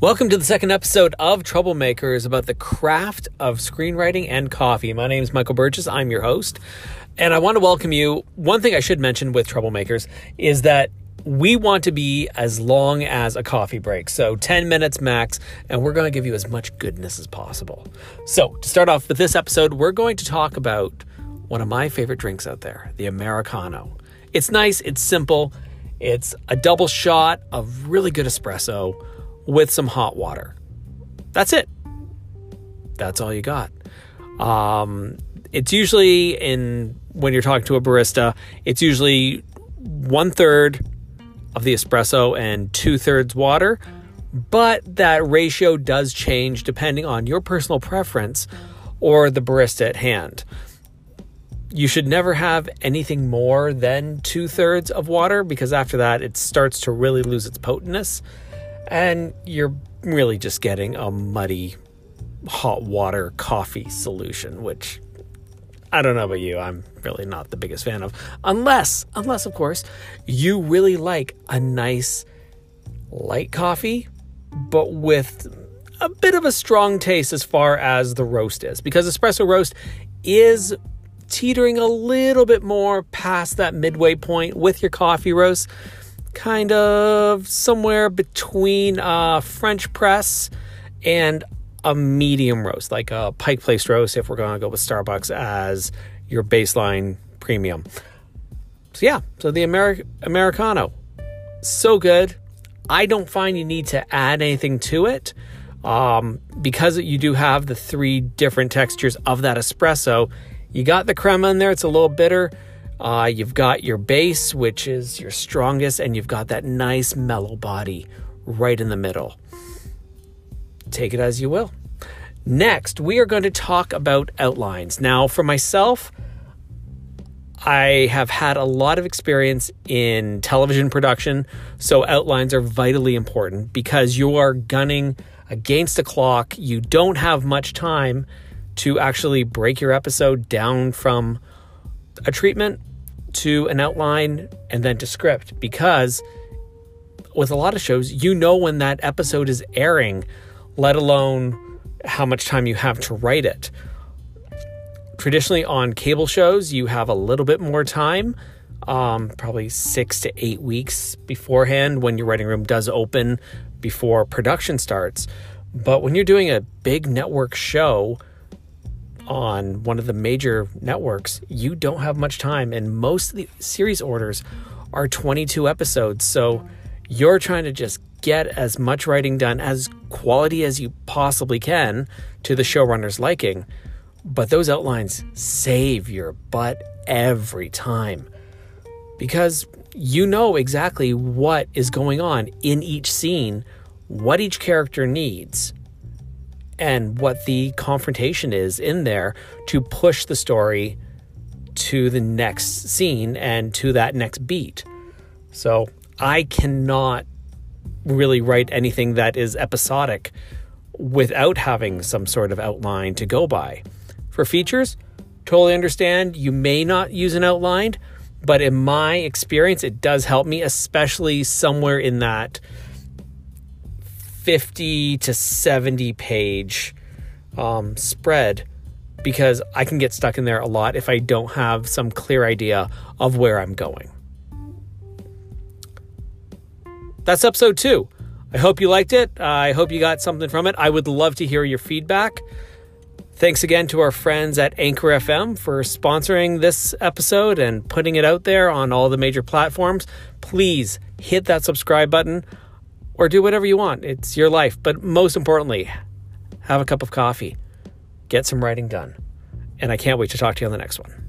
Welcome to the second episode of Troublemakers about the craft of screenwriting and coffee. My name is Michael Burgess. I'm your host. And I want to welcome you. One thing I should mention with Troublemakers is that we want to be as long as a coffee break. So 10 minutes max, and we're going to give you as much goodness as possible. So, to start off with this episode, we're going to talk about one of my favorite drinks out there, the Americano. It's nice, it's simple, it's a double shot of really good espresso with some hot water. That's it. That's all you got. Um, it's usually in when you're talking to a barista, it's usually one third of the espresso and two thirds water, but that ratio does change depending on your personal preference or the barista at hand. You should never have anything more than two thirds of water because after that it starts to really lose its potentness and you're really just getting a muddy hot water coffee solution, which I don't know about you, I'm really not the biggest fan of. Unless, unless of course, you really like a nice light coffee, but with a bit of a strong taste as far as the roast is, because espresso roast is teetering a little bit more past that midway point with your coffee roast kind of somewhere between a French press and a medium roast, like a Pike Place roast, if we're going to go with Starbucks as your baseline premium. So, yeah, so the Ameri- Americano, so good. I don't find you need to add anything to it um, because you do have the three different textures of that espresso. You got the crema in there, it's a little bitter. Uh, you've got your bass, which is your strongest, and you've got that nice mellow body right in the middle. Take it as you will. Next, we are going to talk about outlines. Now, for myself, I have had a lot of experience in television production, so outlines are vitally important because you are gunning against the clock. You don't have much time to actually break your episode down from a treatment to an outline and then to script because with a lot of shows, you know when that episode is airing, let alone how much time you have to write it. Traditionally, on cable shows, you have a little bit more time, um, probably six to eight weeks beforehand when your writing room does open before production starts. But when you're doing a big network show, on one of the major networks, you don't have much time. And most of the series orders are 22 episodes. So you're trying to just get as much writing done as quality as you possibly can to the showrunner's liking. But those outlines save your butt every time because you know exactly what is going on in each scene, what each character needs and what the confrontation is in there to push the story to the next scene and to that next beat. So I cannot really write anything that is episodic without having some sort of outline to go by. For features, totally understand you may not use an outline, but in my experience, it does help me, especially somewhere in that 50 to 70 page um, spread because I can get stuck in there a lot if I don't have some clear idea of where I'm going. That's episode two. I hope you liked it. Uh, I hope you got something from it. I would love to hear your feedback. Thanks again to our friends at Anchor FM for sponsoring this episode and putting it out there on all the major platforms. Please hit that subscribe button or do whatever you want. It's your life. But most importantly, have a cup of coffee, get some writing done. And I can't wait to talk to you on the next one.